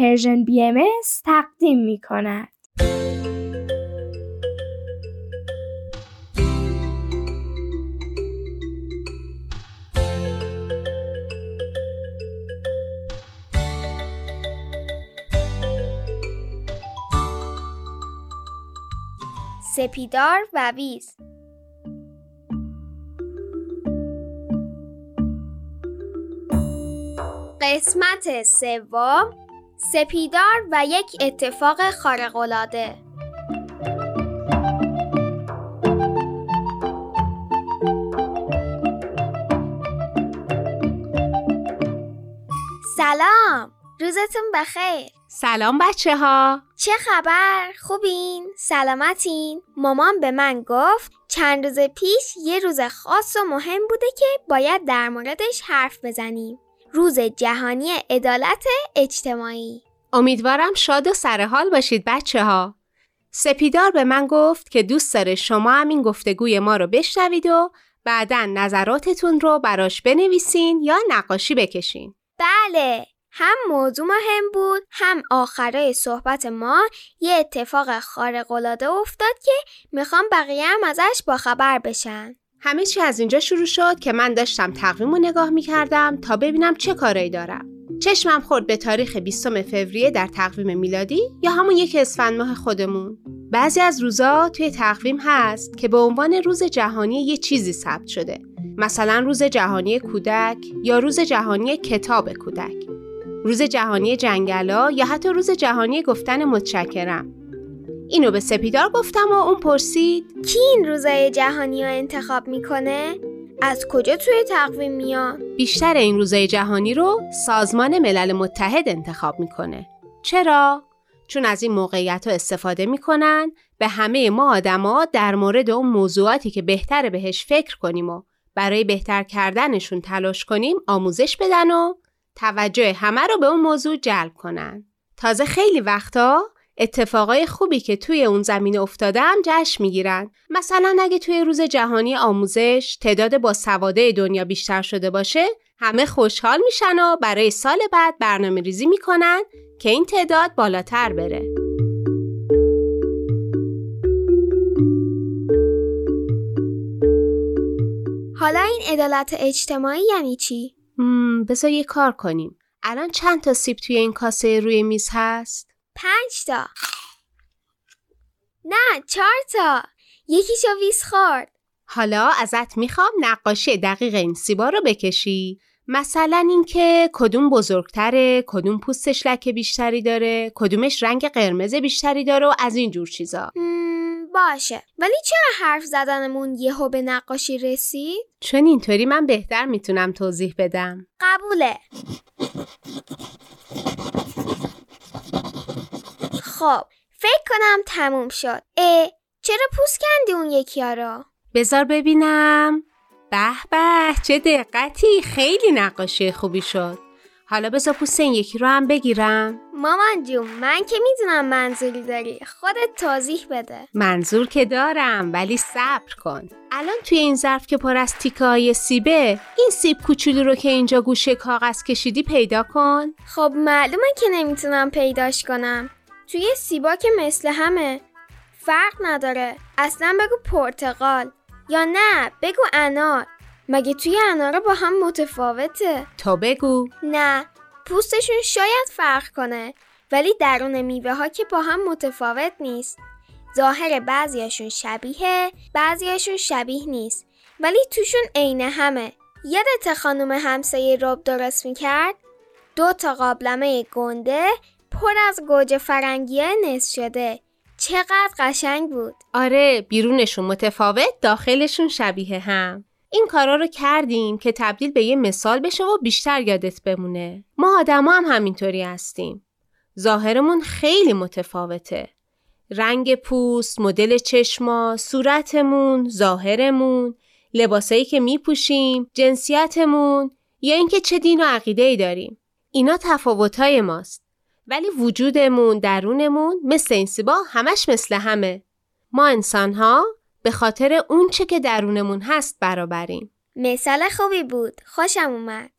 پرژن بی ام تقدیم می کند. سپیدار و ویز قسمت سوم سپیدار و یک اتفاق خارق‌العاده سلام روزتون بخیر سلام بچه ها چه خبر؟ خوبین؟ سلامتین؟ مامان به من گفت چند روز پیش یه روز خاص و مهم بوده که باید در موردش حرف بزنیم روز جهانی عدالت اجتماعی. امیدوارم شاد و سرحال باشید بچه ها سپیدار به من گفت که دوست داره شما هم این گفتگوی ما رو بشنوید و بعدا نظراتتون رو براش بنویسین یا نقاشی بکشین. بله هم موضوع مهم بود هم آخرای صحبت ما. یه اتفاق خارق‌العاده افتاد که می‌خوام بقیه هم ازش باخبر بشن. همه چی از اینجا شروع شد که من داشتم تقویم رو نگاه می‌کردم تا ببینم چه کارایی دارم. چشمم خورد به تاریخ 20 فوریه در تقویم میلادی یا همون یک اسفند ماه خودمون. بعضی از روزا توی تقویم هست که به عنوان روز جهانی یه چیزی ثبت شده. مثلا روز جهانی کودک یا روز جهانی کتاب کودک. روز جهانی جنگلا یا حتی روز جهانی گفتن متشکرم. اینو به سپیدار گفتم و اون پرسید کی این روزای جهانی رو انتخاب می‌کنه؟ از کجا توی تقویم میان؟ بیشتر این روزای جهانی رو سازمان ملل متحد انتخاب می‌کنه چرا؟ چون از این موقعیت ها استفاده می‌کنن به همه ما آدما در مورد اون موضوعاتی که بهتره بهش فکر کنیم و برای بهتر کردنشون تلاش کنیم آموزش بدن و توجه همه رو به اون موضوع جلب کنن. تازه خیلی وقتا اتفاقای خوبی که توی اون زمینه افتاده هم جشن می‌گیرن. مثلا اگه توی روز جهانی آموزش تعداد با سواده دنیا بیشتر شده باشه، همه خوشحال میشن و برای سال بعد برنامه ریزی می‌کنن که این تعداد بالاتر بره. حالا این عدالت اجتماعی یعنی چی؟ بذار یه کار کنیم. الان چند تا سیب توی این کاسه روی میز هست؟ پنج تا. نه چهار تا. یکیشو ویس خورد. حالا ازت می‌خوام نقاشی دقیق این سیبا رو بکشی. مثلا اینکه کدوم بزرگتره کدوم پوستش لکه بیشتری داره کدومش رنگ قرمز بیشتری داره و از این جور چیزا باشه. ولی چرا حرف زدنمون یهو به نقاشی رسید؟ چون اینطوری من بهتر می‌تونم توضیح بدم. قبوله. خب فکر کنم تموم شد. اه چرا پوست کندی اون یکی رو؟ بذار ببینم. به به چه دقتی. خیلی نقاشی خوبی شد. حالا بذار پوست این یکی رو هم بگیرم. مامان جون من که می‌دونم منظوری داری. خودت توضیح بده. منظور که دارم ولی صبر کن. الان توی این ظرف که پر از تیکه های سیبه این سیب کوچولو رو که اینجا گوشه کاغذ کشیدی پیدا کن. خب معلومه که نمی‌تونم پیداش کنم. توی سیبا که مثل همه. فرق نداره. اصلا بگو پرتقال یا نه بگو انار. مگه توی انارا با هم متفاوته؟ تا بگو. نه پوستشون شاید فرق کنه ولی درون میوه ها که با هم متفاوت نیست. ظاهر بعضیاشون شبیه بعضیاشون شبیه نیست. ولی توشون عین همه. یادت خانم همسایه رب درست می‌کرد؟ دو تا قابلمه گنده پر از گوجه فرنگی نصف شده. چقدر قشنگ بود. آره بیرونشون متفاوت داخلشون شبیه هم. این کارا رو کردیم که تبدیل به یه مثال بشه و بیشتر یادت بمونه. ما آدما هم همینطوری هستیم. ظاهرمون خیلی متفاوته. رنگ پوست، مدل چشما، صورتمون، ظاهرمون، لباسایی که میپوشیم، جنسیتمون یا اینکه چه دین و عقیده ای داریم. اینا تفاوتهای ماست. ولی وجودمون، درونمون مثل این سیبا همش مثل همه. ما انسانها به خاطر اون چه که درونمون هست برابریم. مثال خوبی بود. خوشم اومد.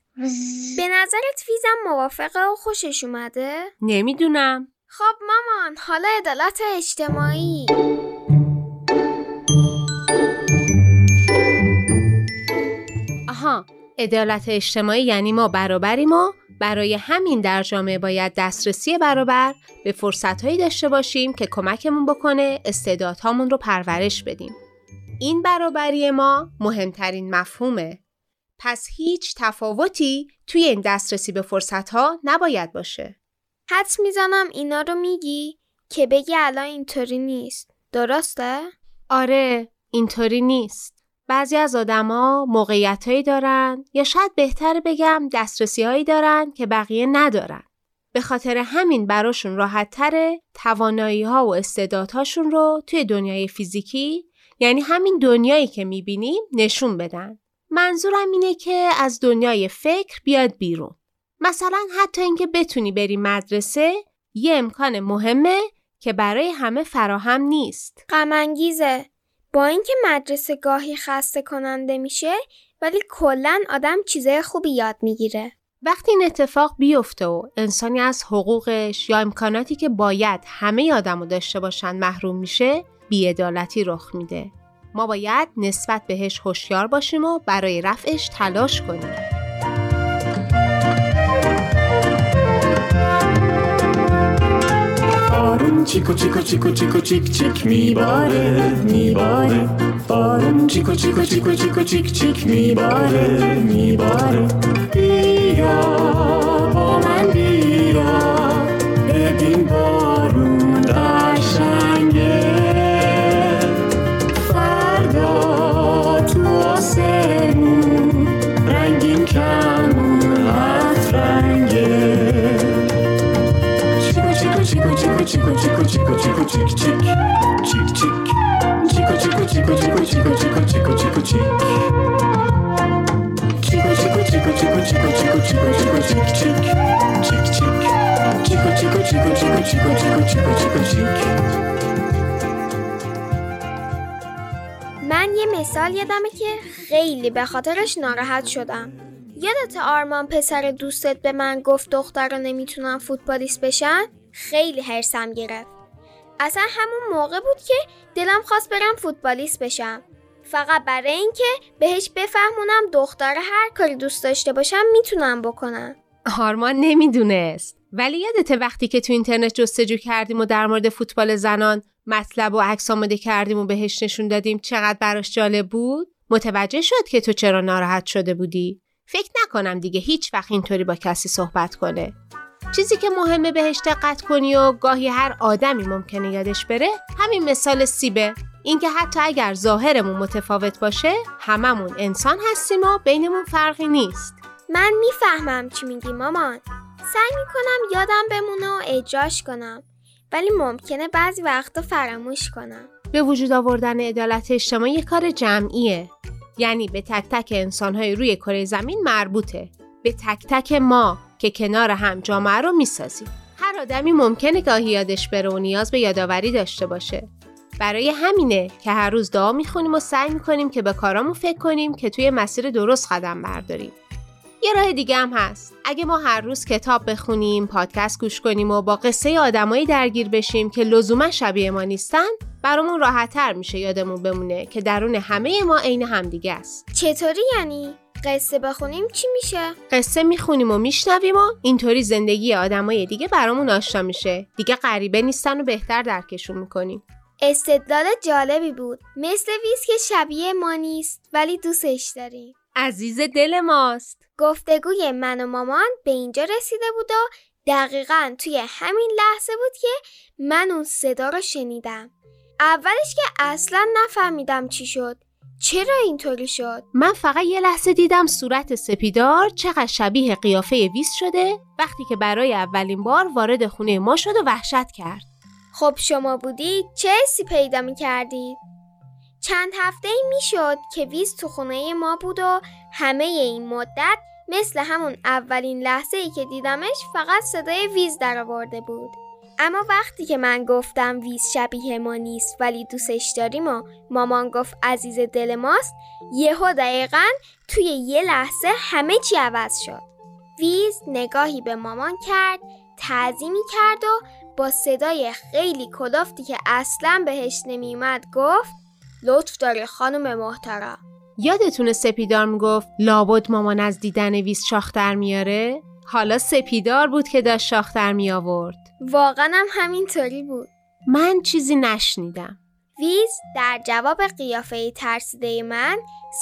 به نظرت ویزم موافقه و خوشش اومده؟ نمی‌دونم خب مامان حالا عدالت اجتماعی آها عدالت اجتماعی یعنی ما برابریم و برای همین در جامعه باید دسترسی برابر به فرصتهایی داشته باشیم که کمکمون بکنه استعدادهامون رو پرورش بدیم. این برابری ما مهمترین مفهومه. پس هیچ تفاوتی توی این دسترسی به فرصتها نباید باشه. حدس می‌زنم اینا رو میگی که بگی الان اینطوری نیست. درسته؟ آره اینطوری نیست. بعضی از آدما موقعیتهایی دارن یا شاید بهتر بگم دسترسی هایی دارن که بقیه ندارن. به خاطر همین براشون راحت تره توانایی ها و استعدادهاشون رو توی دنیای فیزیکی یعنی همین دنیایی که می‌بینیم نشون بدن. منظورم اینه که از دنیای فکر بیاد بیرون. مثلا حتی اینکه بتونی بری مدرسه یه امکان مهمه که برای همه فراهم نیست. غمانگیزه. با اینکه مدرسه گاهی خسته کننده میشه ولی کلا آدم چیزای خوبی یاد می‌گیره. وقتی این اتفاق بیفته و انسانی از حقوقش یا امکاناتی که باید همه آدمو داشته باشن محروم میشه بیعدالتی رخ میده. ما باید نسبت بهش هوشیار باشیم و برای رفعش تلاش کنیم. بارون چیکو چیکو چیکو چیکو چیک چیک میباره میباره بارون چیکو چیکو چیکو چیکو چیک چیک میباره میباره بیا با من بیا ببین بارون قشنگه فردا تو آسمون رنگین کمون chico chico chico chico chic chic chic chic chico chico chico chico chico chico chico chico chic chico chico chico chico chico chico chico chico chic chic chic chic chico chico chico chico chico chico chico chico chic من یه مثال یادمه که خیلی به خاطرش ناراحت شدم یادت آرمان پسر دوستت به من گفت دختر نمی‌تونن فوتبالیست بشن؟ خیلی هرسم گرفت. اصلا همون موقع بود که دلم خواست برم فوتبالیست بشم. فقط برای اینکه بهش بفهمونم دختر هر کاری دوست داشته باشم می‌تونم بکنم. آرمان نمی‌دونست. ولی یادته وقتی که تو اینترنت جستجو کردیم و در مورد فوتبال زنان مطلب و عکس آماده کردیم و بهش نشون دادیم چقدر براش جالب بود؟ متوجه شد که تو چرا ناراحت شده بودی؟ فکر نکنم دیگه هیچ وقت اینطوری با کسی صحبت کنه. چیزی که مهمه بهش دقت کنی و گاهی هر آدمی ممکنه یادش بره همین مثال سیبه. اینکه حتی اگر ظاهرمون متفاوت باشه هممون انسان هستیم و بینمون فرقی نیست. من می‌فهمم چی میگی مامان. سعی می‌کنم یادم بمونه و اجراش کنم. ولی ممکنه بعضی وقتا فراموش کنم. به وجود آوردن عدالت اجتماعی کار جمعیه. یعنی به تک تک انسانهای روی کره زمین مربوطه. به تک تک ما. که کنار هم جامعه رو می‌سازیم. هر آدمی ممکنه گاهی یادش بره و نیاز به یادآوری داشته باشه. برای همینه که هر روز دعا می‌خونیم و سعی می‌کنیم که به کارامون فکر کنیم که توی مسیر درست قدم برداریم. یه راه دیگه هم هست. اگه ما هر روز کتاب بخونیم پادکست گوش کنیم و با قصه آدمایی درگیر بشیم که لزوما شبیه ما نیستن برامون راحتتر میشه یادمون بمونه که درون همه ما عین همدیگه است. چطوری یعنی؟ قصه بخونیم چی میشه؟ قصه می‌خونیم و میشنویم و اینطوری زندگی آدمای دیگه برامون آشنا میشه. دیگه غریبه نیستن و بهتر درکشون می‌کنیم. استدلال جالبی بود. مثل ویز که شبیه ما نیست ولی دوستش داریم. عزیز دل ماست. گفتگوی من و مامان به اینجا رسیده بود و دقیقا توی همین لحظه بود که من اون صدا رو شنیدم. اولش که اصلا نفهمیدم چی شد. چرا اینطوری شد؟ من فقط یه لحظه دیدم صورت سپیدار چقدر شبیه قیافه ویز شده وقتی که برای اولین بار وارد خونه ما شد و وحشت کرد. خب شما بودید چه حسی پیدا می کردید؟ چند هفته ای می شد که ویز تو خونه ما بود و همه این مدت مثل همون اولین لحظه ای که دیدمش فقط صدای ویز در آورده بود. اما وقتی که من گفتم ویز شبیه ما نیست ولی دوستش داریم و مامان گفت عزیز دل ماست یهو دقیقا توی یه لحظه همه چی عوض شد ویز نگاهی به مامان کرد تعظیمی کرد و با صدای خیلی کلافتی که اصلا بهش نمیومد گفت لطف داری خانم محترم یادتونه سپیدار می‌گفت لابد مامان از دیدن ویز شاخ در میاره؟ حالا سپیدار بود که داشت شاخ در می آورد. واقعا هم همینطوری بود من چیزی نشنیدم. ویز در جواب قیافه ترسیده من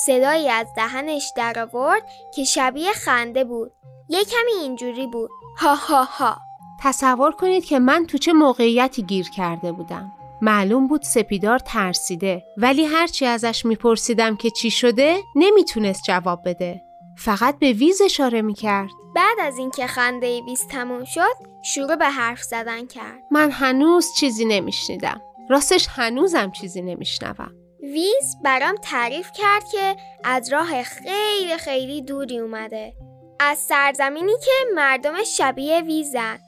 صدایی از دهنش در آورد که شبیه خنده بود یه کمی اینجوری بود ها ها ها تصور کنید که من تو چه موقعیتی گیر کرده بودم. معلوم بود سپیدار ترسیده ولی هرچی ازش میپرسیدم که چی شده نمی‌تونست جواب بده. فقط به ویز اشاره می‌کرد. بعد از اینکه خنده ویز تموم شد شروع به حرف زدن کرد من هنوز چیزی نمیشنیدم. راستش هنوزم چیزی نمیشنوم. ویز برام تعریف کرد که از راه خیلی خیلی دوری اومده از سرزمینی که مردمش شبیه ویزن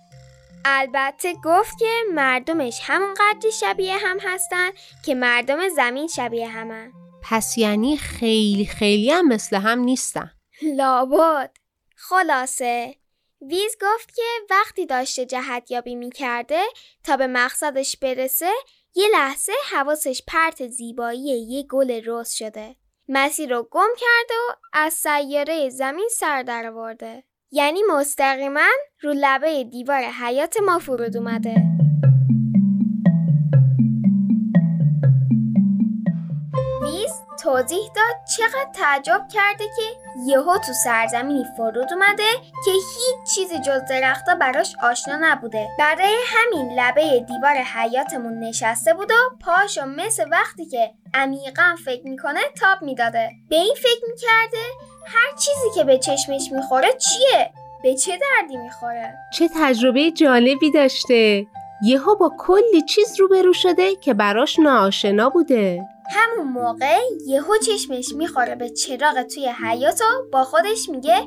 البته گفت که مردمش همون قدری شبیه هم هستن که مردم زمین شبیه همن پس یعنی خیلی خیلی هم مثل هم نیستن. لابد. خلاصه. ویز گفت که وقتی داشته جهت یابی می کرده تا به مقصدش برسه یه لحظه حواسش پرت زیبایی یه گل رز شده. مسیر رو گم کرده و از سیاره زمین سر در آورده. یعنی مستقیما رو لبه دیوار حیات ما فرود اومده. ویز توضیح داد چقدر تعجب کرده که یهو تو سرزمینی فرود اومده که هیچ چیزی جز درختا براش آشنا نبوده برای همین لبه دیوار حیاتمون نشسته بود و پاشو مثل وقتی که عمیقا فکر می‌کنه تاب می‌داده به این فکر می‌کرده هر چیزی که به چشمش می‌خوره چیه به چه دردی می‌خوره چه تجربه جالبی داشته. یهو با کلی چیز روبرو شده که براش ناآشنا بوده. همون موقع یهو چشمش می‌خوره به چراغ توی حیات و با خودش میگه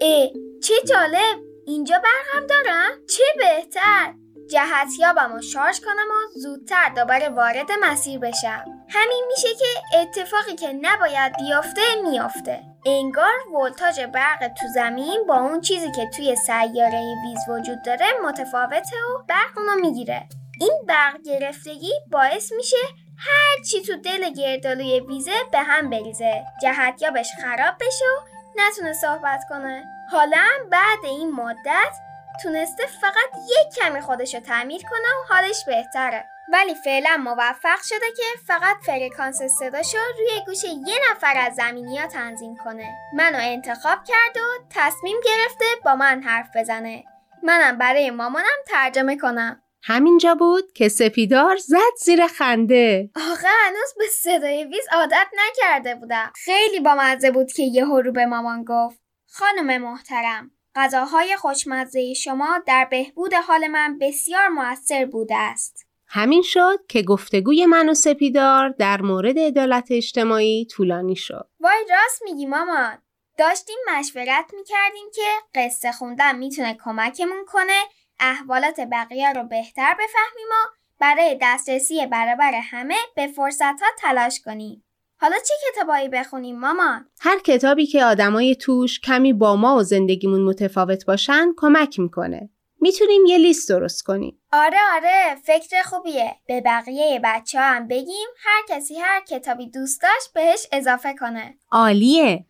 اه چه جالب اینجا برقم دارم؟ چه بهتر؟ جهتیابم و شارژ کنم و زودتر دوباره وارد مسیر بشم. همین میشه که اتفاقی که نباید بیفته میافته. انگار ولتاژ برق تو زمین با اون چیزی که توی سیاره ویز وجود داره متفاوته و برق اونو می‌گیره. این برق گرفتگی باعث میشه هر چی تو دل گردالوی ویزه به هم بریزه. جهتیابش خراب بشه و نتونه صحبت کنه. حالا بعد این مدت تونسته فقط یک کمی خودش رو تعمیر کنه و حالش بهتره. ولی فعلا موفق شده که فقط فرکانس صداشو روی گوش یه نفر از زمینی ها تنظیم کنه. منو انتخاب کرد و تصمیم گرفته با من حرف بزنه. منم برای مامانم ترجمه کنم. همینجا بود که سپیدار زد زیر خنده. آخه هنوز به صدای ویز عادت نکرده بودم خیلی بامزه بود که یهو رو به مامان گفت خانم محترم غذاهای خوشمزه شما در بهبود حال من بسیار موثر بوده است همین شد که گفتگوی من و سپیدار در مورد عدالت اجتماعی طولانی شد. وای راست میگی مامان داشتیم مشورت می‌کردیم که قصه خوندن می‌تونه کمکمون کنه احوالات بقیه رو بهتر بفهمیم و برای دسترسی برابر همه به فرصت ها تلاش کنیم. حالا چه کتابایی بخونیم مامان؟ هر کتابی که آدمای توش کمی با ما و زندگیمون متفاوت باشن کمک می‌کنه. می‌تونیم یه لیست درست کنیم. آره آره فکر خوبیه. به بقیه بچه ها هم بگیم هر کسی هر کتابی دوست داشت بهش اضافه کنه. عالیه.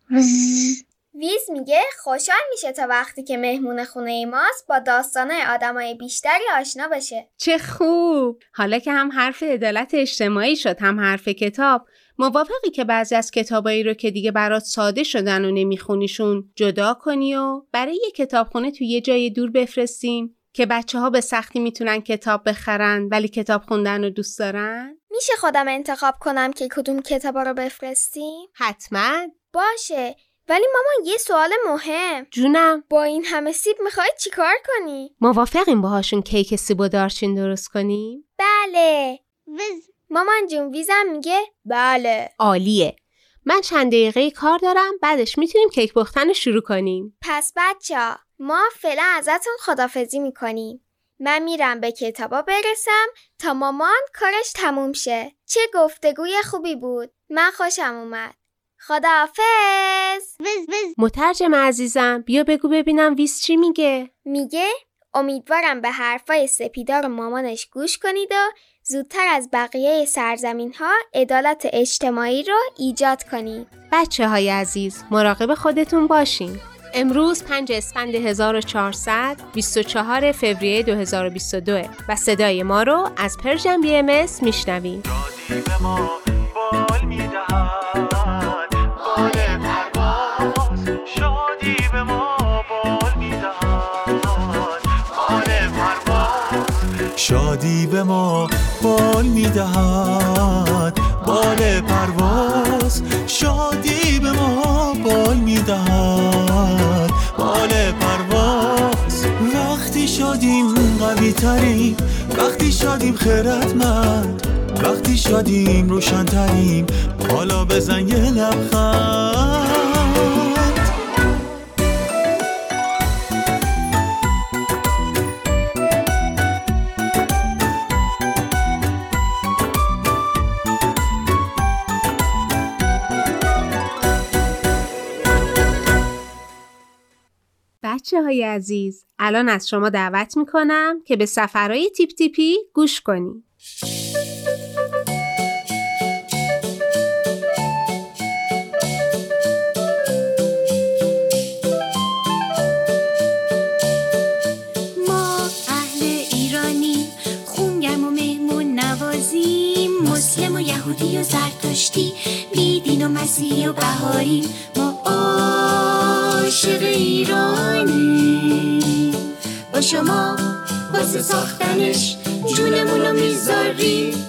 ویز میگه خوشحال میشه تا وقتی که مهمون خونه ماست با داستانه آدمای بیشتری آشنا بشه. چه خوب. حالا که هم حرف عدالت اجتماعی شد هم حرف کتاب موافقی که بعضی از کتابایی رو که دیگه برات ساده شدن و نمیخونیشون جدا کنی و برای یه کتابخونه تو یه جای دور بفرستیم که بچه ها به سختی می‌تونن کتاب بخرن ولی کتاب خوندن رو دوست دارن؟ میشه خودم انتخاب کنم که کدوم کتابا رو بفرستیم؟ حتما باشه ولی مامان یه سوال مهم جونم با این همه سیب می‌خوای چیکار کنی؟ موافقیم باهاشون کیک سیب و دارچین درست کنیم؟ بله مامان جون ویزم میگه بله عالیه من چند دقیقه کار دارم بعدش می‌تونیم کیک پختن رو شروع کنیم پس بچه ها ما فعلا ازتون خدافزی می‌کنیم من میرم به کتابا برسم تا مامان کارش تموم شه. چه گفتگوی خوبی بود. من خوشم اومد. خداحافظ. مترجم عزیزم بیا بگو ببینم ویس چی میگه. میگه امیدوارم به حرفای سپیدار مامانش گوش کنید و زودتر از بقیه سرزمین ها عدالت اجتماعی رو ایجاد کنید. بچه های عزیز مراقب خودتون باشین. امروز 5 اسفند 1400 24 فوریه 2022 و صدای ما رو از Persian BMS میشنویم شادی به ما بال می‌دهد. بال پرواز شادی به ما بال می‌دهد. بال پرواز وقتی شادیم قوی تریم وقتی شادیم خیرتمند وقتی شادیم روشنتریم حالا بزن یه لبخند. های عزیز الان از شما دعوت می‌کنم که به سفرهای تیپ تیپی گوش کنید مسلم و زرتشتی بیدین و مسیحی و بهاری. ما عاشق ایرانی. با شما واسه ساختنش جونمون رو می‌ذاریم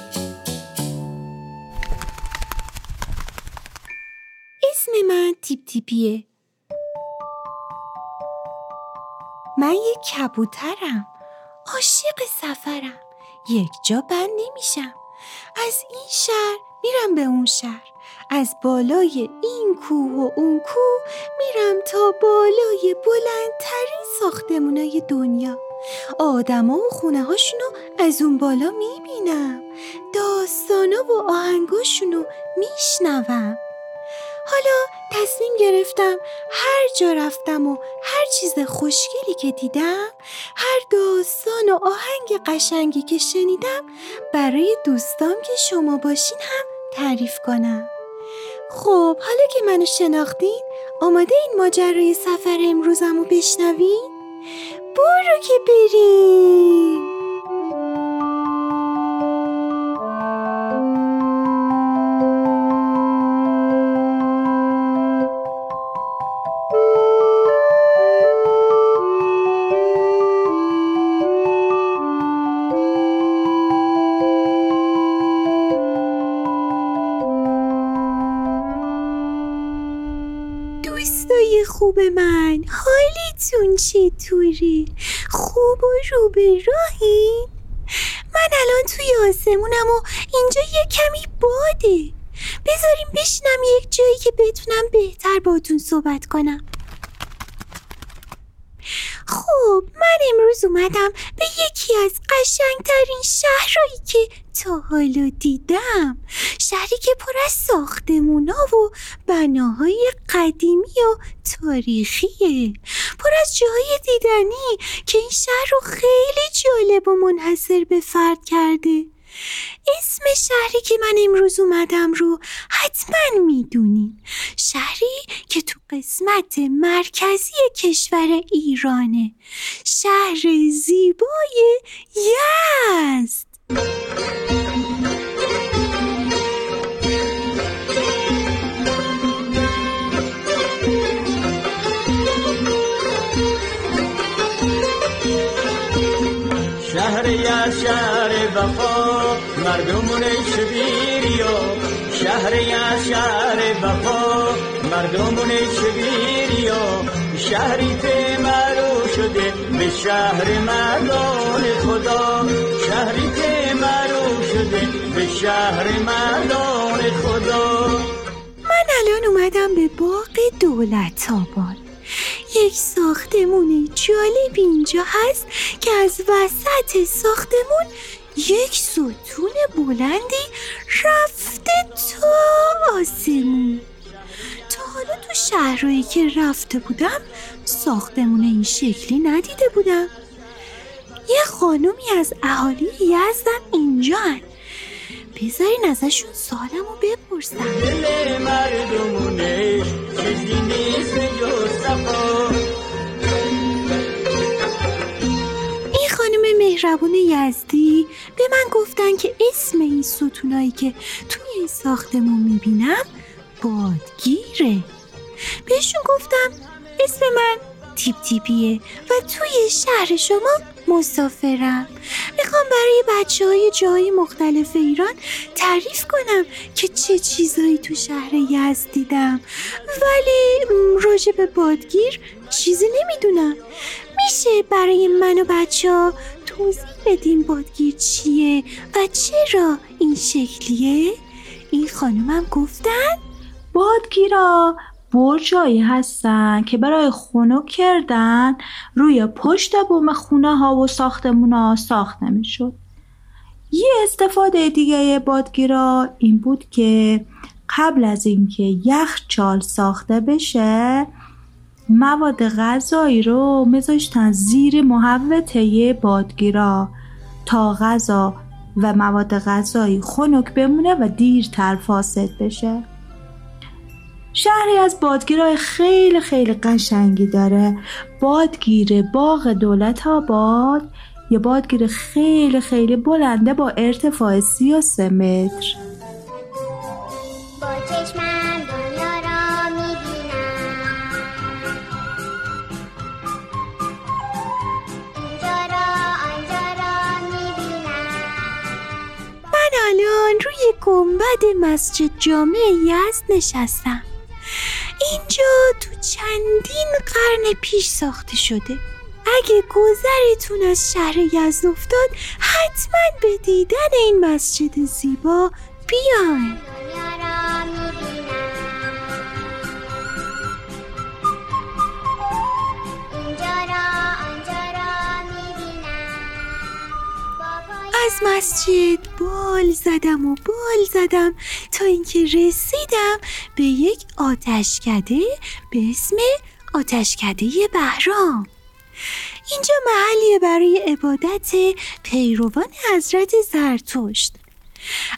اسم من تیپ تیپیه. من یک کبوترم. عاشق سفرم. یک جا بند نمیشم. از این شهر میرم به اون شهر. از بالای این کوه و اون کوه میرم تا بالای بلندترین ساختمونای دنیا. آدما و خونه هاشونو از اون بالا می‌بینم. داستانا و آهنگاشونو میشنوم. حالا تصمیم گرفتم هر جا رفتم و هر چیز خوشگلی که دیدم هر داستان و آهنگ قشنگی که شنیدم برای دوستام که شما باشین هم تعریف کنم خب حالا که منو شناختین آماده این ماجرای سفر امروزم رو بشنوین؟ برو که بریم حالتون چطوره؟ خوب و رو به راهین؟ من الان توی آسمونم و اینجا یه کمی باده بذاریم بشینم یک جایی که بتونم بهتر باتون صحبت کنم خب من امروز اومدم به یکی از قشنگترین شهرهایی که تا حالا دیدم. شهری که پر از ساختمونا و بناهای قدیمی و تاریخیه. پر از جاهای دیدنی که این شهر رو خیلی جالب و منحصر به فرد کرده. اسم شهری که من امروز اومدم رو حتما می‌دونین. شهری که تو قسمت مرکزی کشور ایرانه. شهر زیبای یزد. شهر وفا مردمون شبیریا شهر یا شهر وفا. مردمون شبیریا شهری که معروف شده به شهر مردان خدا. شهری که معروف شده به شهر مردان خدا. من الان اومدم به باغ دولت آباد. یک ساختمون جالب اینجا هست که از وسط ساختمون یک ستون بلندی رفته تا آسمون تا حالا تو شهرهایی که رفته بودم ساختمون این شکلی ندیده بودم یه خانومی از اهالی یزدم اینجا هن. بذارین ازشون سالم رو بپرسم. دل مردمونه چیزی نیست این خانم مهربون یزدی به من گفتن که اسم این ستونایی که توی این ساختمون می‌بینم بادگیره. بهشون گفتم اسم من تیپ تیپیه و توی شهر شما مسافرم. می‌خوام برای بچه های جایی مختلف ایران تعریف کنم که چه چیزایی تو شهر یزد دیدم. ولی راجع به بادگیر چیزی نمی‌دونم. میشه برای من و بچه ها توضیح بدیم بادگیر چیه و چرا این شکلیه؟ این خانومم گفتن بادگیرا! برجایی هستن که برای خونو کردن روی پشت بوم خونه ها و ساختمون ها ساخته می‌شد یه استفاده دیگه بادگیرا این بود که قبل از اینکه یخچال ساخته بشه مواد غذایی رو میذاشتن زیر محوطه بادگیرا تا غذا و مواد غذایی خنک بمونه و دیرتر فاسد بشه. شهری از بادگیرهای خیلی خیلی قشنگی داره. بادگیر باغ دولت آباد یه بادگیر خیلی خیلی بلنده با ارتفاع 33 متر. با چشمم دنیا را می‌بینم. اینجا را آنجا را می‌بینم. من الان روی گنبد مسجد جامع یزد نشستم. اینجا تو چندین قرن پیش ساخته شده. اگه گذرتون از شهر یزد افتاد حتما به دیدن این مسجد زیبا بیاین. از مسجد بال زدم و بال زدم تا اینکه رسیدم به یک آتشکده به اسم آتشکده بهرام. اینجا محلیه برای عبادت پیروان حضرت زرتشت.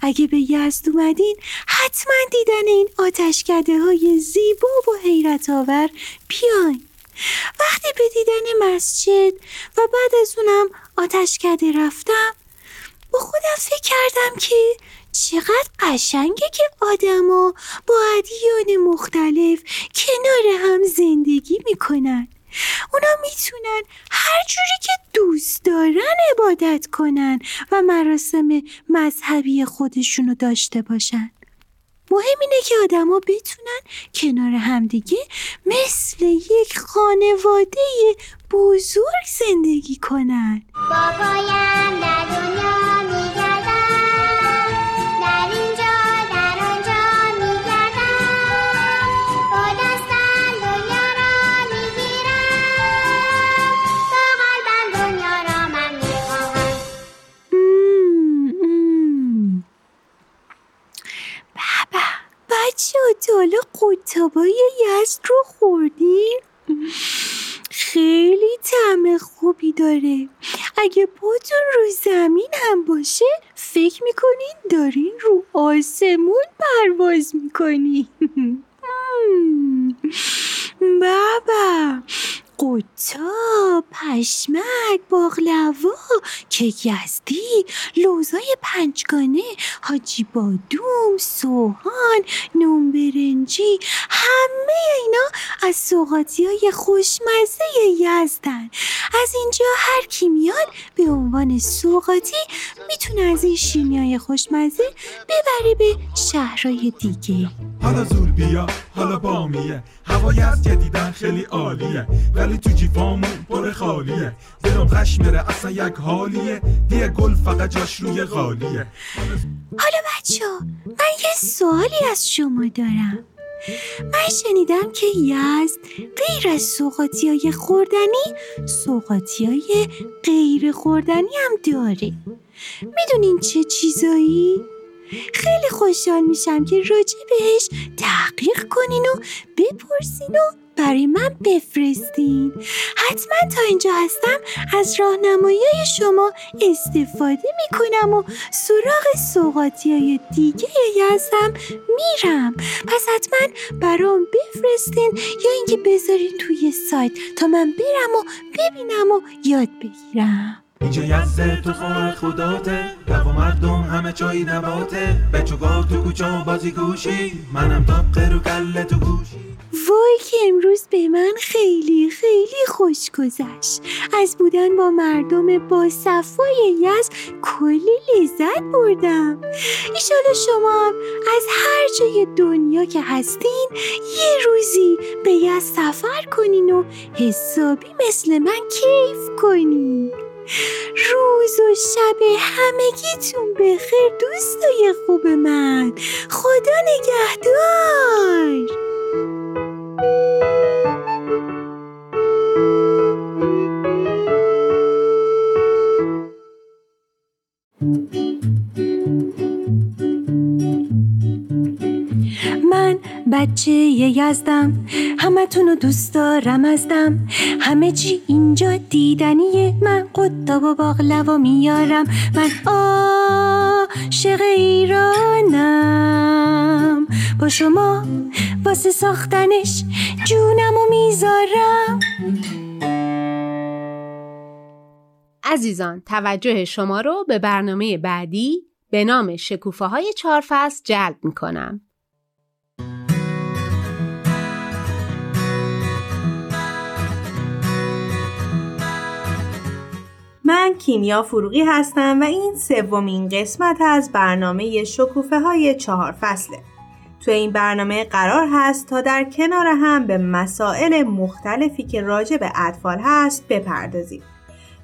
اگه به یزد اومدین حتما دیدن این آتشکده های زیبا و حیرت آور بیاین. وقتی به دیدن مسجد و بعد از اونم آتشکده رفتم با خودم فکر کردم که چقدر قشنگه که آدما با ادیان مختلف کنار هم زندگی می‌کنن. اونا می‌تونن هر جوری که دوست دارن عبادت کنن و مراسم مذهبی خودشونو داشته باشن. مهم اینه که آدما بتونن کنار همدیگه مثل یک خانواده بزرگ زندگی کنن. با پایم در دنیا تا حالا قطابای یزد رو خوردین؟ خیلی طعم خوبی داره. اگه پاتون رو زمین هم باشه فکر می‌کنین دارین رو آسمون پرواز می‌کنین قطاب پشمک باقلوا کیک یزدی لوزای پنجگانه حاجی بادوم سوهان نون برنجی همه اینا از سوغاتی های خوشمزه یزدن. از اینجا هر کی میاد به عنوان سوغاتی می‌تونه از این شیرینی های خوشمزه ببره به شهرهای دیگه. حالا زور بیا حالا بامیه هوای از جدیدن خیلی عالیه ولی تو جیفامون پر خالیه. دلم غش میره اصلا یک حالیه. دیگه گل فقط جاش روی غالیه. حالا بچه من یه سوالی از شما دارم. من شنیدم که یزد غیر از سوقاتی های خوردنی سوقاتی های غیر خوردنی هم داره. می‌دونین چه چیزایی؟ خیلی خوشحال میشم که راجع بهش تحقیق کنین و بپرسین و برای من بفرستین. حتما تا اینجا هستم از راهنمایی شما استفاده می‌کنم و سراغ سوقاتی های دیگه هستم میرم. پس حتما برام بفرستین یا اینکه بذارین توی سایت تا من برم و ببینم و یاد بگیرم. اینجا یزده تو خونه خداته. رق و مردم همه چای نباته. بچوگاه تو کوچه و بازی گوشی. منم تا رو کله تو گوشی. وای که امروز به من خیلی خیلی خوش گذشت. از بودن با مردم با صفای یزد کلی لذت بردم. ایشالا شما از هر جای دنیا که هستین یه روزی به یزد سفر کنین و حسابی مثل من کیف کنین. روز و شب همگیتون بخیر دوستای خوب من. خدا نگهدار. بچه یزدم. همه رو دوست دارم ازدم. همه چی اینجا دیدنیه من قطاب و باقلوا میارم. من عاشق ایرانم. با شما واسه ساختنش جونم و می‌ذارم. عزیزان توجه شما رو به برنامه بعدی به نام شکوفه های چهار فصل جلب می کنم. من کیمیا فروغی هستم و این سومین قسمت از برنامه شکوفه های چهار فصله. تو این برنامه قرار هست تا در کنار هم به مسائل مختلفی که راجع به اطفال هست بپردازیم.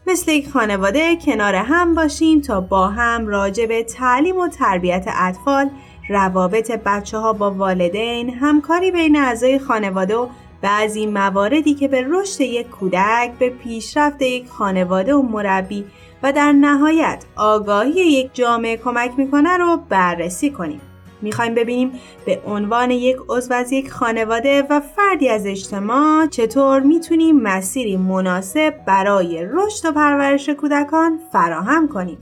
مثل یک خانواده کنار هم باشیم تا با هم راجع به تعلیم و تربیت اطفال، روابط بچه ها با والدین، همکاری بین اعضای خانواده و بعضی مواردی که به رشد یک کودک، به پیشرفت یک خانواده و مربی و در نهایت آگاهی یک جامعه کمک می‌کنه رو بررسی کنیم. می‌خوایم ببینیم به عنوان یک عضو از یک خانواده و فردی از اجتماع چطور می‌تونیم مسیری مناسب برای رشد و پرورش کودکان فراهم کنیم.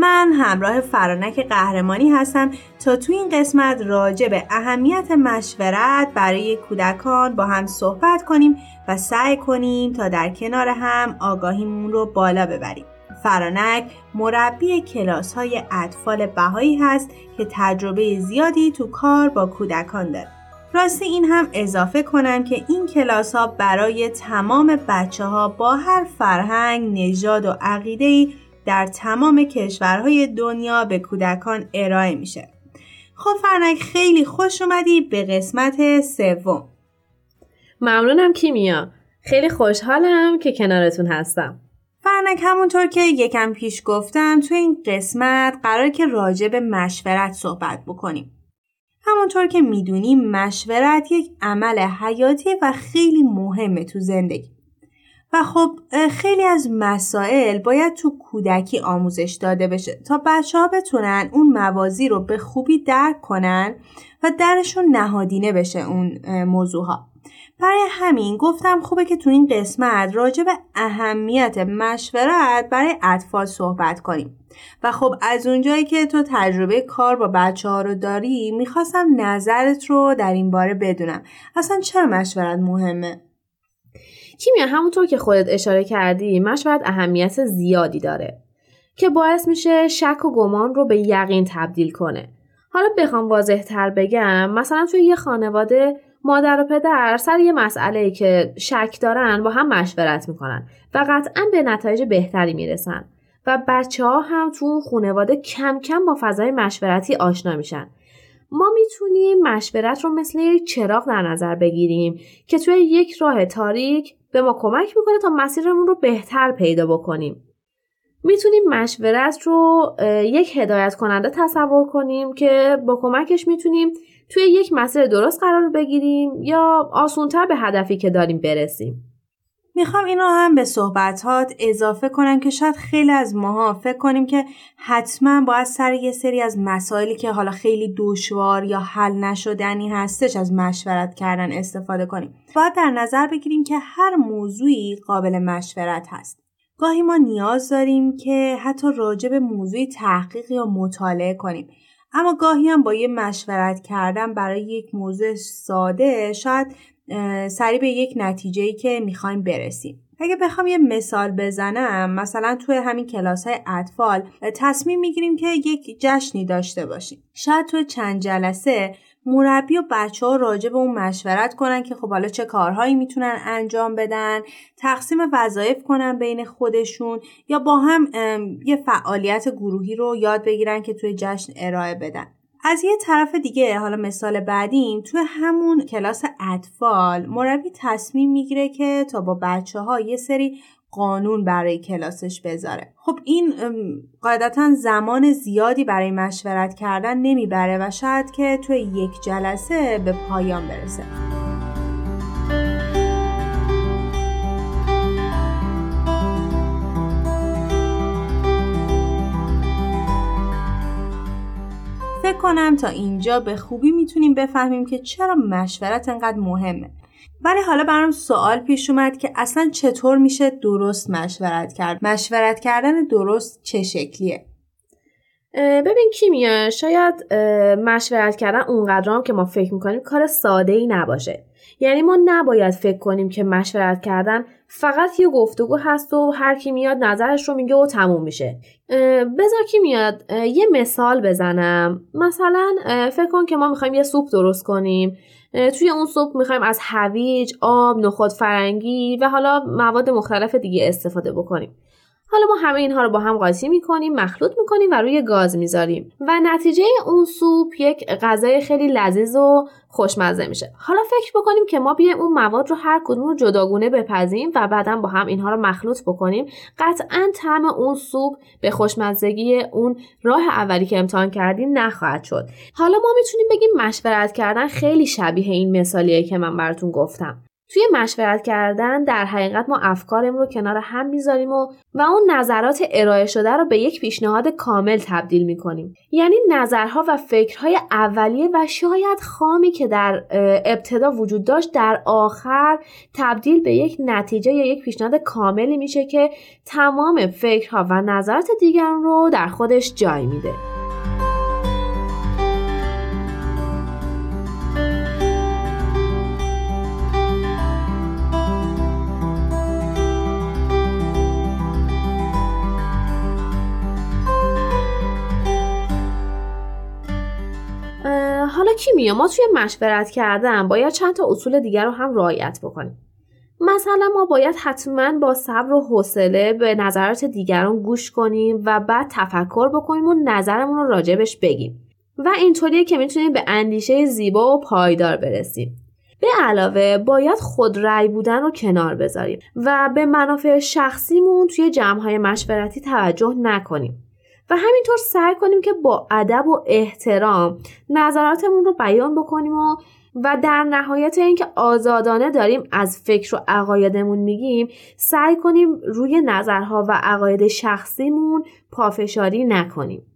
من همراه فرانک قهرمانی هستم تا تو این قسمت راجع به اهمیت مشورت برای کودکان با هم صحبت کنیم و سعی کنیم تا در کنار هم آگاهیمون رو بالا ببریم. فرانک مربی کلاس های اطفال بهایی هست که تجربه زیادی تو کار با کودکان داره. راستی این هم اضافه کنم که این کلاس ها برای تمام بچه ها با هر فرهنگ، نژاد و عقیده در تمام کشورهای دنیا به کودکان ارائه میشه. خب فرنک خیلی خوش اومدی به قسمت سوم. ممنونم کیمیا. خیلی خوشحالم که کنارتون هستم. فرنک همونطور که یکم پیش گفتم تو این قسمت قرار که راجع به مشورت صحبت بکنیم. همونطور که می‌دونیم مشورت یک عمل حیاتی و خیلی مهمه تو زندگی. و خب خیلی از مسائل باید تو کودکی آموزش داده بشه تا بچه ها بتونن اون موازی رو به خوبی درک کنن و درشون نهادینه بشه اون موضوع ها. برای همین گفتم خوبه که تو این قسمت راجع به اهمیت مشورت برای اطفال صحبت کنیم. و خب از اونجایی که تو تجربه کار با بچه ها رو داری می‌خواستم نظرت رو در این باره بدونم. اصلا چرا مشورت مهمه؟ کیمیا همونطور که خودت اشاره کردی مشورت اهمیت زیادی داره که باعث میشه شک و گمان رو به یقین تبدیل کنه. حالا بخوام واضح تر بگم مثلا توی یه خانواده مادر و پدر سر یه مسئله که شک دارن با هم مشورت می‌کنن و قطعا به نتایج بهتری می‌رسن و بچه ها هم تو خانواده کم کم با فضای مشورتی آشنا میشن. ما می‌تونیم مشورت رو مثل یک چراغ در نظر بگیریم که توی یک راه تاریک به ما کمک می‌کنه تا مسیرمون رو بهتر پیدا بکنیم. می‌تونیم مشورت رو یک هدایت کننده تصور کنیم که با کمکش می‌تونیم توی یک مسیر درست قرار بگیریم یا آسونتر به هدفی که داریم برسیم. می‌خوام اینو هم به صحبتات اضافه کنم که شاید خیلی از ماها فکر کنیم که حتما باید سر یه سری از مسائلی که حالا خیلی دشوار یا حل نشدنی هستش از مشورت کردن استفاده کنیم. باید در نظر بگیریم که هر موضوعی قابل مشورت هست. گاهی ما نیاز داریم که حتی راجع به موضوعی تحقیق یا مطالعه کنیم. اما گاهی هم با یه مشورت کردن برای یک موضوع ساده شاید سریع به یک نتیجه که می‌خوایم برسیم. اگه بخوام یه مثال بزنم مثلا توی همین کلاس های اطفال تصمیم می‌گیریم که یک جشنی داشته باشیم. شاید توی چند جلسه مربی و بچه ها راجع به اون مشورت کنن که خب حالا چه کارهایی می‌تونن انجام بدن تقسیم وظایف کنن بین خودشون یا با هم یه فعالیت گروهی رو یاد بگیرن که توی جشن ارائه بدن از یه طرف دیگه حالا مثال بعدیم توی همون کلاس اطفال مربی تصمیم می‌گیره که تا با بچه ها یه سری قانون برای کلاسش بذاره. خب این قاعدتا زمان زیادی برای مشورت کردن نمی‌بره و شاید که توی یک جلسه به پایان برسه. کنم تا اینجا به خوبی می‌تونیم بفهمیم که چرا مشورت انقدر مهمه. ولی حالا برام سوال پیش اومد که اصلا چطور میشه درست مشورت کرد؟ مشورت کردن درست چه شکلیه؟ ببین کیمیا شاید مشورت کردن اونقدر هم که ما فکر می‌کنیم کار ساده ای نباشه. یعنی ما نباید فکر کنیم که مشورت کردن فقط یه گفتگو هست و هر کی میاد نظرش رو میگه و تموم میشه. بذار کی میاد؟ یه مثال بزنم. مثلا فکر کن که ما می‌خوایم یه سوپ درست کنیم. توی اون سوپ می‌خوایم از هویج، آب، نخود فرنگی و حالا مواد مختلف دیگه استفاده بکنیم. حالا ما همه اینها رو با هم قاطی می‌کنیم مخلوط می‌کنیم و روی گاز می‌ذاریم. و نتیجه اون سوپ یک غذای خیلی لذیذ و خوشمزه میشه. حالا فکر بکنیم که ما بیایم اون مواد رو هر کدوم رو جداگونه بپزیم و بعدا با هم اینها رو مخلوط بکنیم. قطعا طعم اون سوپ به خوشمزگی اون راه اولی که امتحان کردیم نخواهد شد. حالا ما می‌تونیم بگیم مشورت کردن خیلی شبیه این مثالیه که من براتون گفتم. توی مشورت کردن در حقیقت ما افکارمون رو کنار هم می‌ذاریم و و اون نظرات ارائه شده رو به یک پیشنهاد کامل تبدیل می‌کنیم. یعنی نظرها و فکرهای اولیه و شاید خامی که در ابتدا وجود داشت در آخر تبدیل به یک نتیجه یا یک پیشنهاد کاملی میشه که تمام فکرها و نظرات دیگران رو در خودش جای میده. کیمیا ما توی مشورت کردن باید چند تا اصول دیگر رو هم رعایت بکنیم. مثلا ما باید حتما با صبر و حوصله به نظرات دیگران گوش کنیم و بعد تفکر بکنیم و نظرمون رو راجبش بگیم. و اینطوریه که می‌تونیم به اندیشه زیبا و پایدار برسیم. به علاوه باید خودرأی بودن رو کنار بذاریم و به منافع شخصیمون توی جمعهای مشورتی توجه نکنیم. و همینطور سعی کنیم که با ادب و احترام نظراتمون رو بیان بکنیم و و در نهایت اینکه آزادانه داریم از فکر و عقایدمون میگیم سعی کنیم روی نظرها و عقاید شخصیمون پافشاری نکنیم.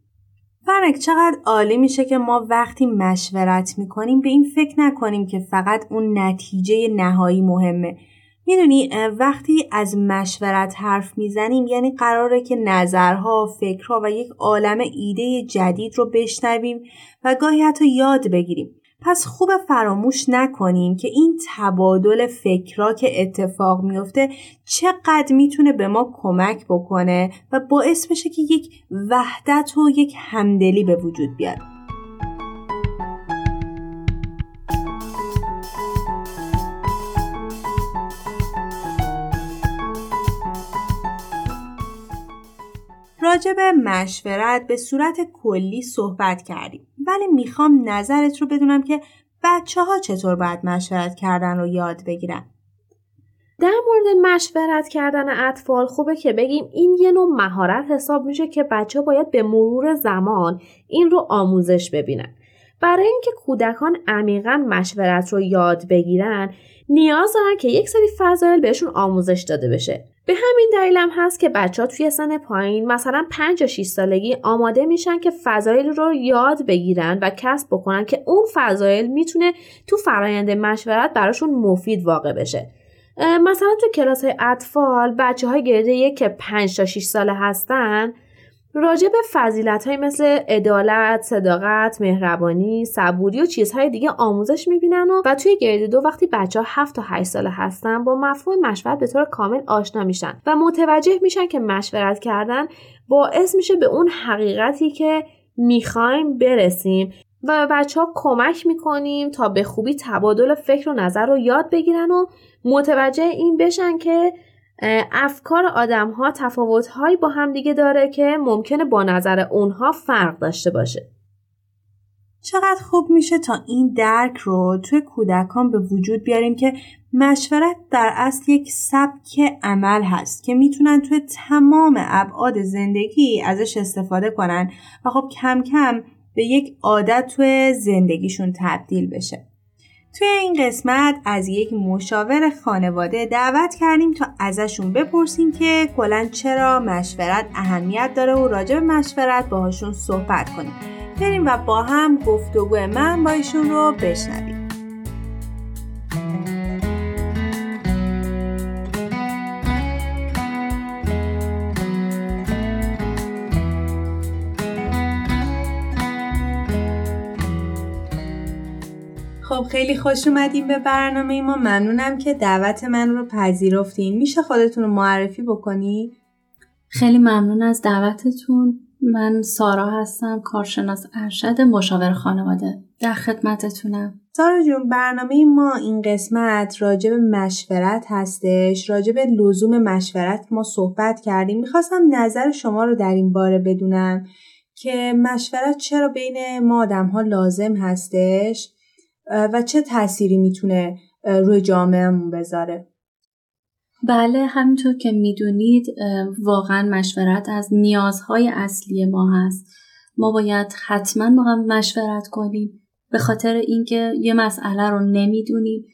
فرنک چقدر عالی میشه که ما وقتی مشورت می‌کنیم به این فکر نکنیم که فقط اون نتیجه نهایی مهمه. می‌دونی وقتی از مشورت حرف می‌زنیم یعنی قراره که نظرها، فکرها و یک عالم ایده جدید رو بشنویم و گاهی حتی یاد بگیریم. پس خوب فراموش نکنیم که این تبادل فکرها که اتفاق میفته چقدر می‌تونه به ما کمک بکنه و باعث بشه که یک وحدت و یک همدلی به وجود بیاد. راجع به مشورت به صورت کلی صحبت کردیم ولی می‌خوام نظرت رو بدونم که بچه ها چطور باید مشورت کردن رو یاد بگیرن در مورد مشورت کردن اطفال خوبه که بگیم این یه نوع مهارت حساب میشه که بچه باید به مرور زمان این رو آموزش ببینن. برای اینکه کودکان عمیقا مشورت رو یاد بگیرن نیاز دارن که یک سری فضایل بهشون آموزش داده بشه. به همین دلیل هم هست که بچه ها توی سن پایین مثلا 5 یا 6 سالگی آماده میشن که فضایل رو یاد بگیرن و کسب بکنن که اون فضایل می‌تونه تو فرایند مشورت براشون مفید واقع بشه. مثلا تو کلاس های اطفال بچه های گرده که 5 تا 6 ساله هستن راجع به فضیلت های مثل عدالت، صداقت، مهربانی، صبوری و چیزهای دیگه آموزش می‌بینن و, و توی گرید دو وقتی بچه ها 7 تا 8 ساله هستن با مفهوم مشورت به طور کامل آشنا میشن و متوجه میشن که مشورت کردن باعث میشه به اون حقیقتی که می‌خوایم برسیم و به بچه ها کمک می‌کنیم تا به خوبی تبادل فکر و نظر رو یاد بگیرن و متوجه این بشن که افکار آدم ها تفاوت هایی با هم دیگه داره که ممکنه با نظر اونها فرق داشته باشه. چقدر خوب میشه تا این درک رو توی کودکان به وجود بیاریم که مشورت در اصل یک سبک عمل هست که می‌تونن توی تمام ابعاد زندگی ازش استفاده کنن و خب کم کم به یک عادت توی زندگیشون تبدیل بشه. توی این قسمت از یک مشاور خانواده دعوت کردیم تا ازشون بپرسیم که کلا چرا مشورت اهمیت داره و راجع به مشورت باهاشون صحبت کنیم. بریم و با هم گفتگو من با ایشون رو بشنویم. خیلی خوش اومدیم به برنامه ما. ممنونم که دعوت من رو پذیرفتین. میشه خودتون رو معرفی بکنی؟ خیلی ممنون از دعوتتون. من سارا هستم کارشناس ارشد مشاور خانواده در خدمتتونم. سارا جون برنامه ما این قسمت راجع به مشورت هستش. راجع به لزوم مشورت ما صحبت کردیم. می‌خواستم نظر شما رو در این باره بدونم که مشورت چرا بین ما آدم ها لازم هستش؟ و چه تأثیری می‌تونه روی جامعهمون بذاره؟ بله همینطور که می‌دونید واقعا مشورت از نیازهای اصلی ما هست. ما باید حتما با هم مشورت کنیم. به خاطر اینکه یه مسئله رو نمی‌دونیم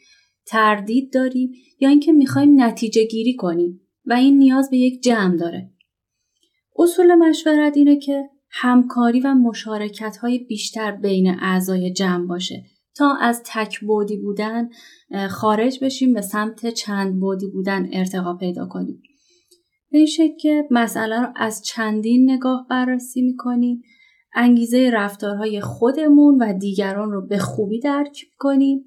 تردید داریم یا اینکه می‌خوایم نتیجه گیری کنیم و این نیاز به یک جمع داره. اصول مشورت اینه که همکاری و مشارکت های بیشتر بین اعضای جمع باشه. تا از تک بودی بودن خارج بشیم به سمت چند بودی بودن ارتقا پیدا کنیم. به این شکل که مسئله رو از چندین نگاه بررسی می‌کنیم انگیزه رفتارهای خودمون و دیگران رو به خوبی درک کنیم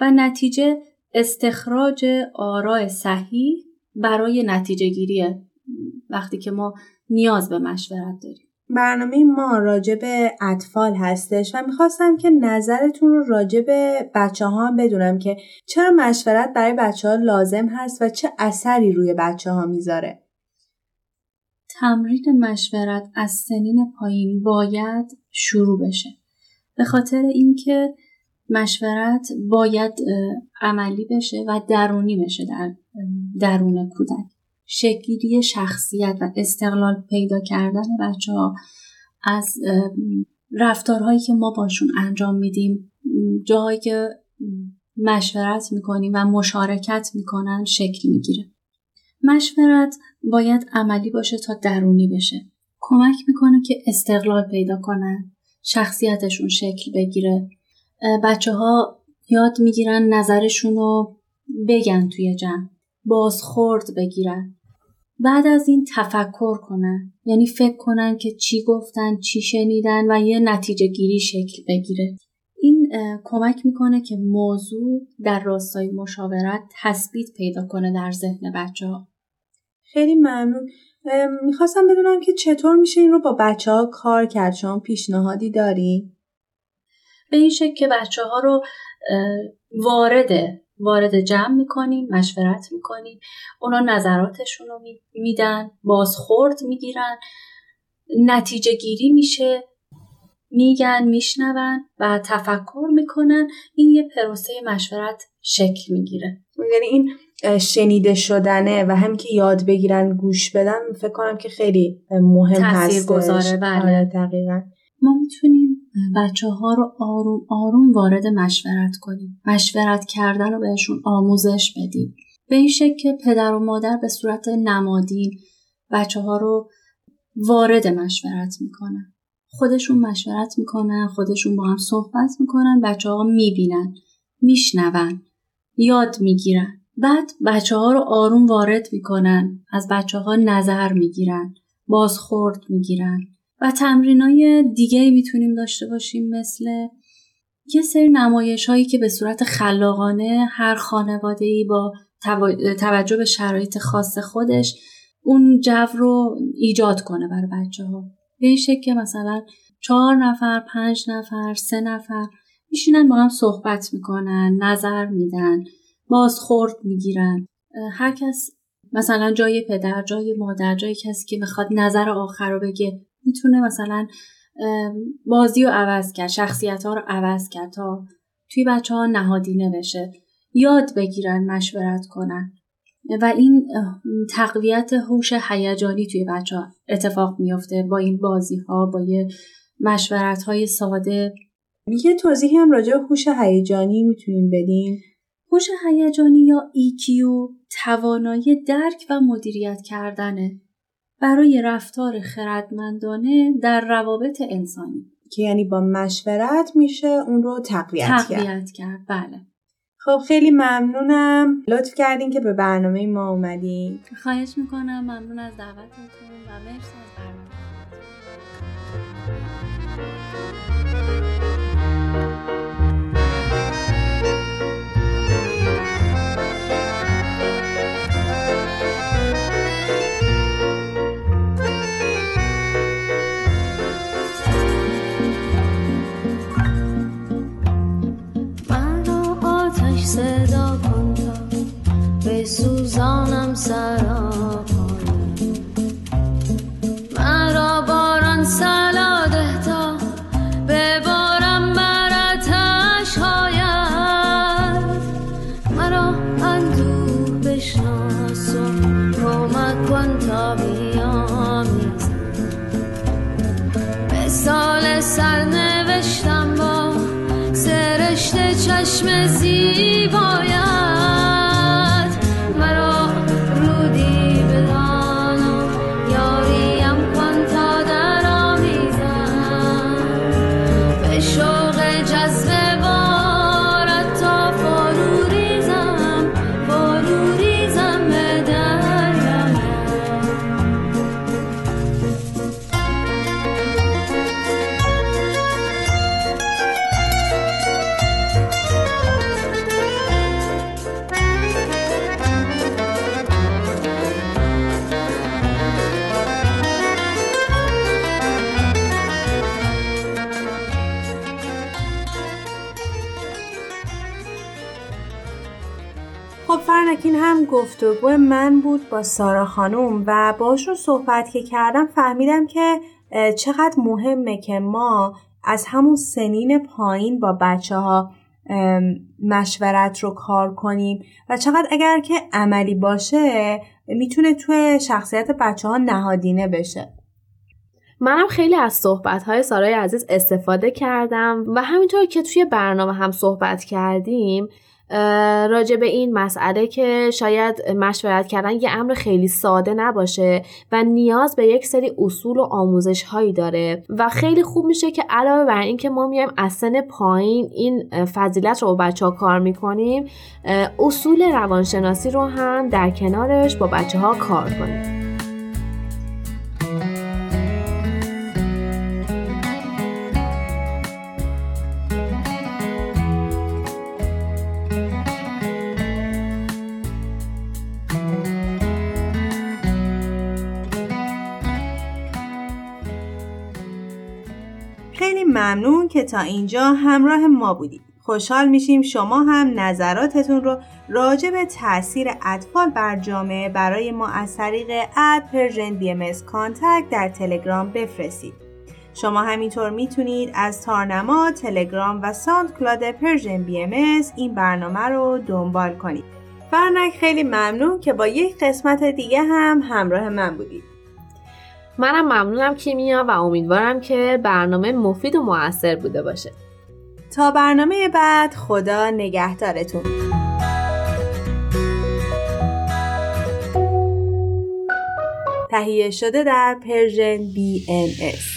و نتیجه استخراج آراء صحیح برای نتیجه گیریه وقتی که ما نیاز به مشورت داریم. برنامه ما راجع به اطفال هستش و می‌خواستم که نظرتون رو راجع به بچه ها هم بدونم که چرا مشورت برای بچه ها لازم هست و چه اثری روی بچه ها می‌ذاره. تمرین مشورت از سنین پایین باید شروع بشه. به خاطر اینکه مشورت باید عملی بشه و درونی بشه در درون کودک. شکلی شخصیت و استقلال پیدا کردن بچه ها از رفتارهایی که ما باشون انجام میدیم جاهایی که مشورت می‌کنیم و مشارکت می‌کنن شکل می‌گیره. مشورت باید عملی باشه تا درونی بشه. کمک می‌کنه که استقلال پیدا کنن شخصیتشون شکل بگیره. بچه ها یاد می‌گیرن نظرشون رو بگن توی جمع. بازخورد بگیرن. بعد از این تفکر کنن. یعنی فکر کنن که چی گفتن چی شنیدن و یه نتیجه گیری شکل بگیره. این کمک می‌کنه که موضوع در راستای مشاورت تثبیت پیدا کنه در ذهن بچه ها. خیلی ممنون. می‌خواستم بدونم که چطور میشه این رو با بچه ها کار کرد؟ شما پیشنهادی داری؟ به این شکل که بچه ها رو وارد وارد جمع می‌کنیم مشورت می‌کنیم. اونا نظراتشون رو میدن بازخورد می‌گیرن. نتیجه گیری میشه. میگن میشنون و تفکر می‌کنن. این یه پروسه مشورت شکل می‌گیره. یعنی این شنیده شدنه و هم که یاد بگیرن گوش بدن فکر کنم که خیلی مهم هست تاثیرگذاره، بله. دقیقا. ما می‌تونیم بچه ها رو آروم آروم وارد مشورت کنیم. مشورت کردن رو بهشون آموزش بدیم. به این شکل که پدر و مادر به صورت نمادین بچه ها رو وارد مشورت می‌کنن. خودشون مشورت می‌کنن خودشون با هم صحبت می‌کنن بچه ها می‌بینن میشنون یاد می‌گیرن. بعد بچه ها رو آروم وارد می‌کنن از بچه ها نظر می‌گیرن بازخورد می‌گیرن. و تمرین های دیگه می‌تونیم داشته باشیم مثل یه سری نمایش هایی که به صورت خلاقانه هر خانواده ای با تو- توجه به شرایط خاص خودش اون جو رو ایجاد کنه برای بچه ها به این شکل که مثلا چهار نفر پنج نفر سه نفر میشینن با هم صحبت می‌کنن نظر میدن بازخورد می‌گیرن. هر کس مثلا جای پدر جای مادر جای کسی که می‌خواد نظر آخر رو بگه می‌تونه مثلا بازی رو عوض کرد شخصیت ها رو عوض کرد تا توی بچه ها نهادینه بشه. یاد بگیرن مشورت کنن. و این تقویت هوش هیجانی توی بچه ها اتفاق میفته با این بازی ها با یه مشورت های ساده. یه توضیحی هم راجع به هوش هیجانی می‌تونیم بدین هوش هیجانی یا EQ توانایی درک و مدیریت کردنه. برای رفتار خردمندانه در روابط انسانی. که یعنی با مشورت میشه اون رو تقویت, کرد. تقویت کرد بله. خب خیلی ممنونم. لطف کردین که به برنامه ما اومدین. خواهش می‌کنم. ممنون از دعوتتون و مرسی از برنامه. سوزانم سراپا گفتگو من بود با سارا خانوم و باشون صحبت که کردم فهمیدم که چقدر مهمه که ما از همون سنین پایین با بچه ها مشورت رو کار کنیم و چقدر اگر که عملی باشه می‌تونه توی شخصیت بچه ها نهادینه بشه. منم خیلی از صحبت سارای عزیز استفاده کردم و همینطور که توی برنامه هم صحبت کردیم راجع به این مسئله که شاید مشورت کردن یه امر خیلی ساده نباشه و نیاز به یک سری اصول و آموزش هایی داره. و خیلی خوب میشه که علاوه بر این که ما میایم از سن پایین این فضیلت رو با بچه ها کار می‌کنیم اصول روانشناسی رو هم در کنارش با بچه ها کار کنیم. که تا اینجا همراه ما بودید. خوشحال میشیم شما هم نظراتتون رو راجع به تاثیر اطفال بر جامعه برای ما از طریق at Persian BMS contact در تلگرام بفرستید. شما همینطور می‌تونید از تارنما، تلگرام و SoundCloud Persian BMS این برنامه رو دنبال کنید. فرنک خیلی ممنون که با یک قسمت دیگه هم همراه من بودید منم ممنونم کیمیا و امیدوارم که برنامه مفید و موثر بوده باشه. تا برنامه بعد خدا نگهدارتون. تهیه شده در پرژن BMS